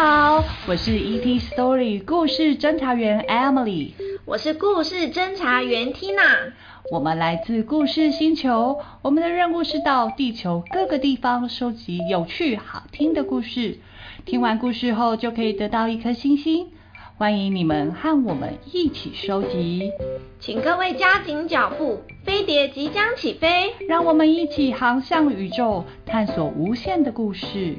好，我是 ET Story 故事侦查员 Emily，我是故事侦查员 Tina。我们来自故事星球，我们的任务是到地球各个地方收集有趣好听的故事。听完故事后就可以得到一颗星星。欢迎你们和我们一起收集，请各位加紧脚步，飞碟即将起飞，让我们一起航向宇宙，探索无限的故事。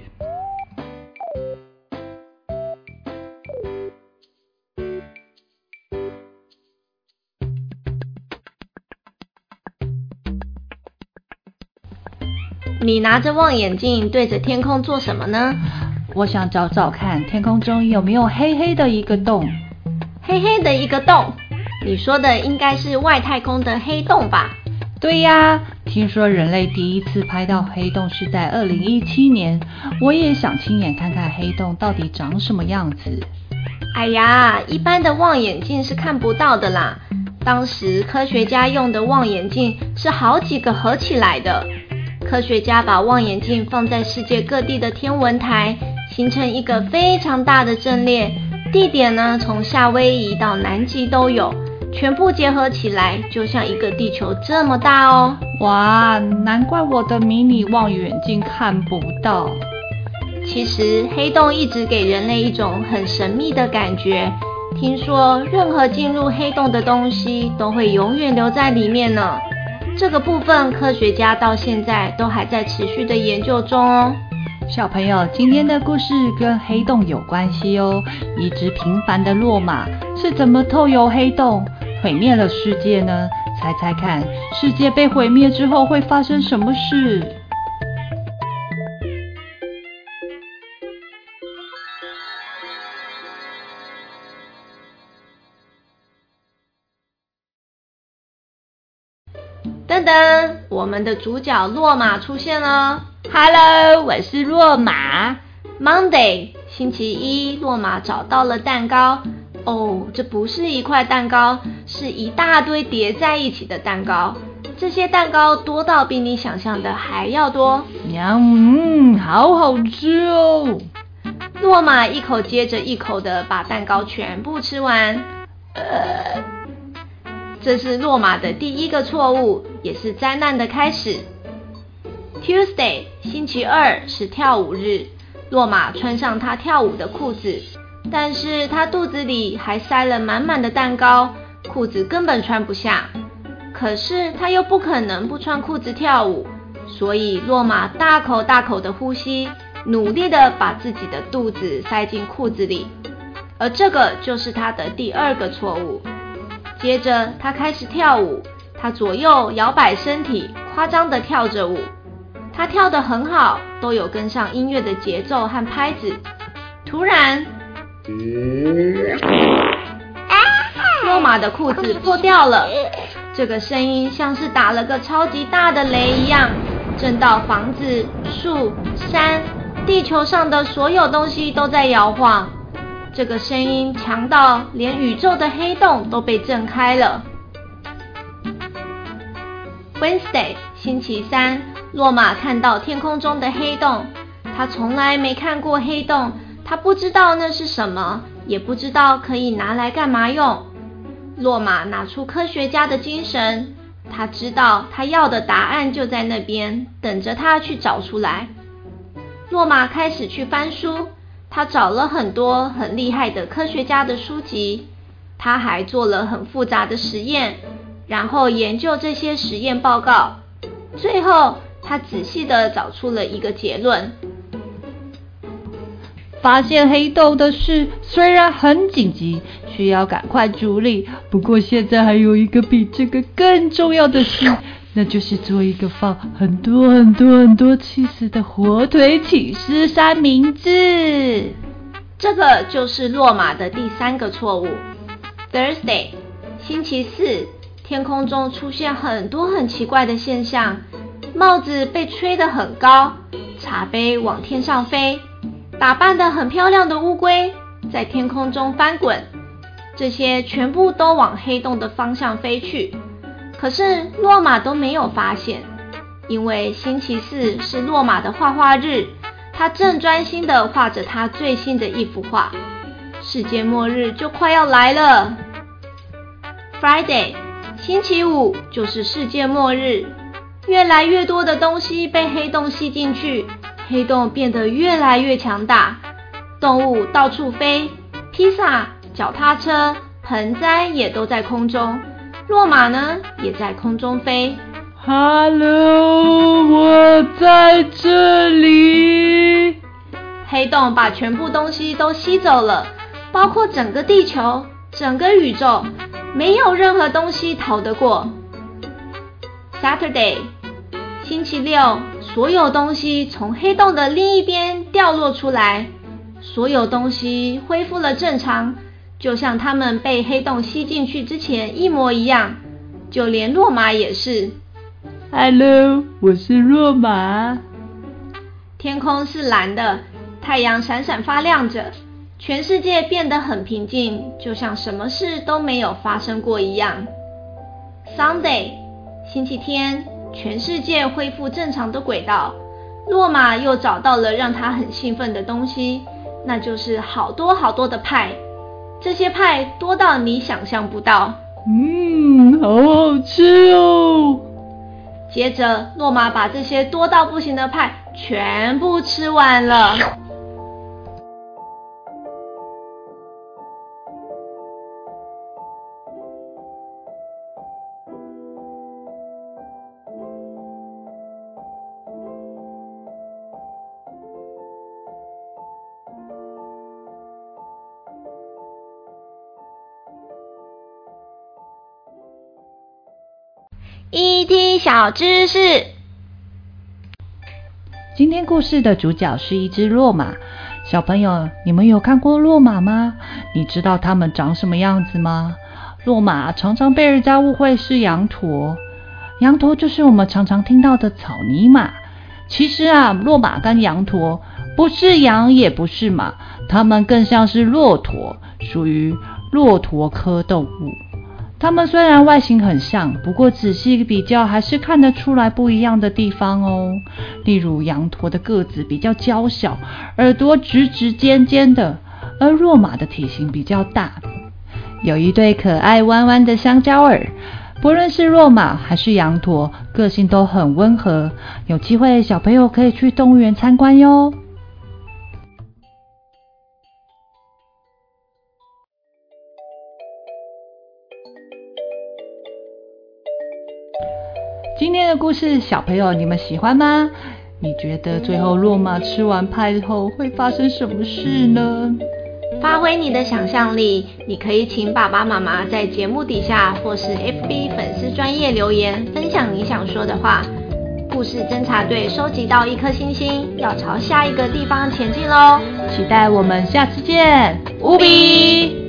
你拿着望远镜对着天空做什么呢？我想找找看，天空中有没有黑黑的一个洞？黑黑的一个洞，你说的应该是外太空的黑洞吧？对呀，听说人类第一次拍到黑洞是在二零一七年，我也想亲眼看看黑洞到底长什么样子。哎呀，一般的望远镜是看不到的啦。当时科学家用的望远镜是好几个合起来的，科学家把望远镜放在世界各地的天文台。形成一个非常大的阵列，地点呢，从夏威夷到南极都有，全部结合起来就像一个地球这么大哦。哇，难怪我的迷你望远镜看不到。其实黑洞一直给人类一种很神秘的感觉，听说任何进入黑洞的东西都会永远留在里面呢。这个部分科学家到现在都还在持续的研究中哦。小朋友，今天的故事跟黑洞有关系哦。一只平凡的骆马是怎么透由黑洞毁灭了世界呢？猜猜看，世界被毁灭之后会发生什么事？噔噔，我们的主角骆马出现了。Hello，我是骆马。Monday，星期一，骆马找到了蛋糕。哦，这不是一块蛋糕，是一大堆叠在一起的蛋糕。这些蛋糕多到比你想象的还要多。喵，嗯，好好吃哦。骆马一口接着一口的把蛋糕全部吃完。呃，这是骆马的第一个错误，也是灾难的开始。Tuesday，星期二是跳舞日，骆马穿上他跳舞的裤子，但是他肚子里还塞了满满的蛋糕，裤子根本穿不下。可是他又不可能不穿裤子跳舞，所以骆马大口大口的呼吸，努力的把自己的肚子塞进裤子里，而这个就是他的第二个错误。接着他开始跳舞，他左右摇摆身体，夸张的跳着舞。他跳得很好，都有跟上音乐的节奏和拍子。突然，骆马的裤子破掉了，这个声音像是打了个超级大的雷一样，震到房子、树、山、地球上的所有东西都在摇晃。这个声音强到连宇宙的黑洞都被震开了。Wednesday，星期三。洛马看到天空中的黑洞，他从来没看过黑洞，他不知道那是什么，也不知道可以拿来干嘛用。洛马拿出科学家的精神，他知道他要的答案就在那边，等着他去找出来。洛马开始去翻书，他找了很多很厉害的科学家的书籍，他还做了很复杂的实验，然后研究这些实验报告，最后。他仔细的找出了一个结论：发现黑洞的事虽然很紧急，需要赶快处理，不过现在还有一个比这个更重要的事，那就是做一个放很多很多很多起司的火腿起司三明治。这个就是落马的第三个错误。Thursday，星期四，天空中出现很多很奇怪的现象。帽子被吹得很高，茶杯往天上飞，打扮得很漂亮的乌龟在天空中翻滚，这些全部都往黑洞的方向飞去。可是骆马都没有发现，因为星期四是骆马的画画日，他正专心地画着他最新的一幅画。世界末日就快要来了。Friday，星期五就是世界末日。越来越多的东西被黑洞吸进去，黑洞变得越来越强大。动物到处飞，披萨、脚踏车、盆栽也都在空中。洛马呢，也在空中飞。Hello，我在这里。黑洞把全部东西都吸走了。包括整个地球，整个宇宙，没有任何东西逃得过。Saturday，星期六，所有东西从黑洞的另一边掉落出来，所有东西恢复了正常，就像他们被黑洞吸进去之前一模一样。就连洛马也是。Hello，我是洛马。天空是蓝的，太阳闪闪发亮着。全世界变得很平静，就像什么事都没有发生过一样。Sunday，星期天，全世界恢复正常的轨道。洛马又找到了让他很兴奋的东西，那就是好多好多的派。这些派多到你想象不到。嗯，好好吃哦。接着，诺玛把这些多到不行的派全部吃完了。ET 小知识。今天故事的主角是一只骆马。小朋友，你们有看过骆马吗？你知道它们长什么样子吗？骆马常常被人家误会是羊驼，羊驼就是我们常常听到的草泥马。其实啊，骆马跟羊驼不是羊也不是马，它们更像是骆驼，属于骆驼科动物。它们虽然外形很像，不过仔细比较还是看得出来不一样的地方哦。例如，羊驼的个子比较娇小，耳朵直直尖尖的；而骆马的体型比较大，有一对可爱弯弯的香蕉耳。不论是骆马还是羊驼，个性都很温和。有机会，小朋友可以去动物园参观哟。今天的故事，小朋友你们喜欢吗？你觉得最后落马吃完派后会发生什么事呢？发挥你的想象力，你可以请爸爸妈妈在节目底下或是 FB 粉丝专业留言，分享你想说的话。故事侦查队收集到一颗星星，要朝下一个地方前进喽！期待我们下次见，无比。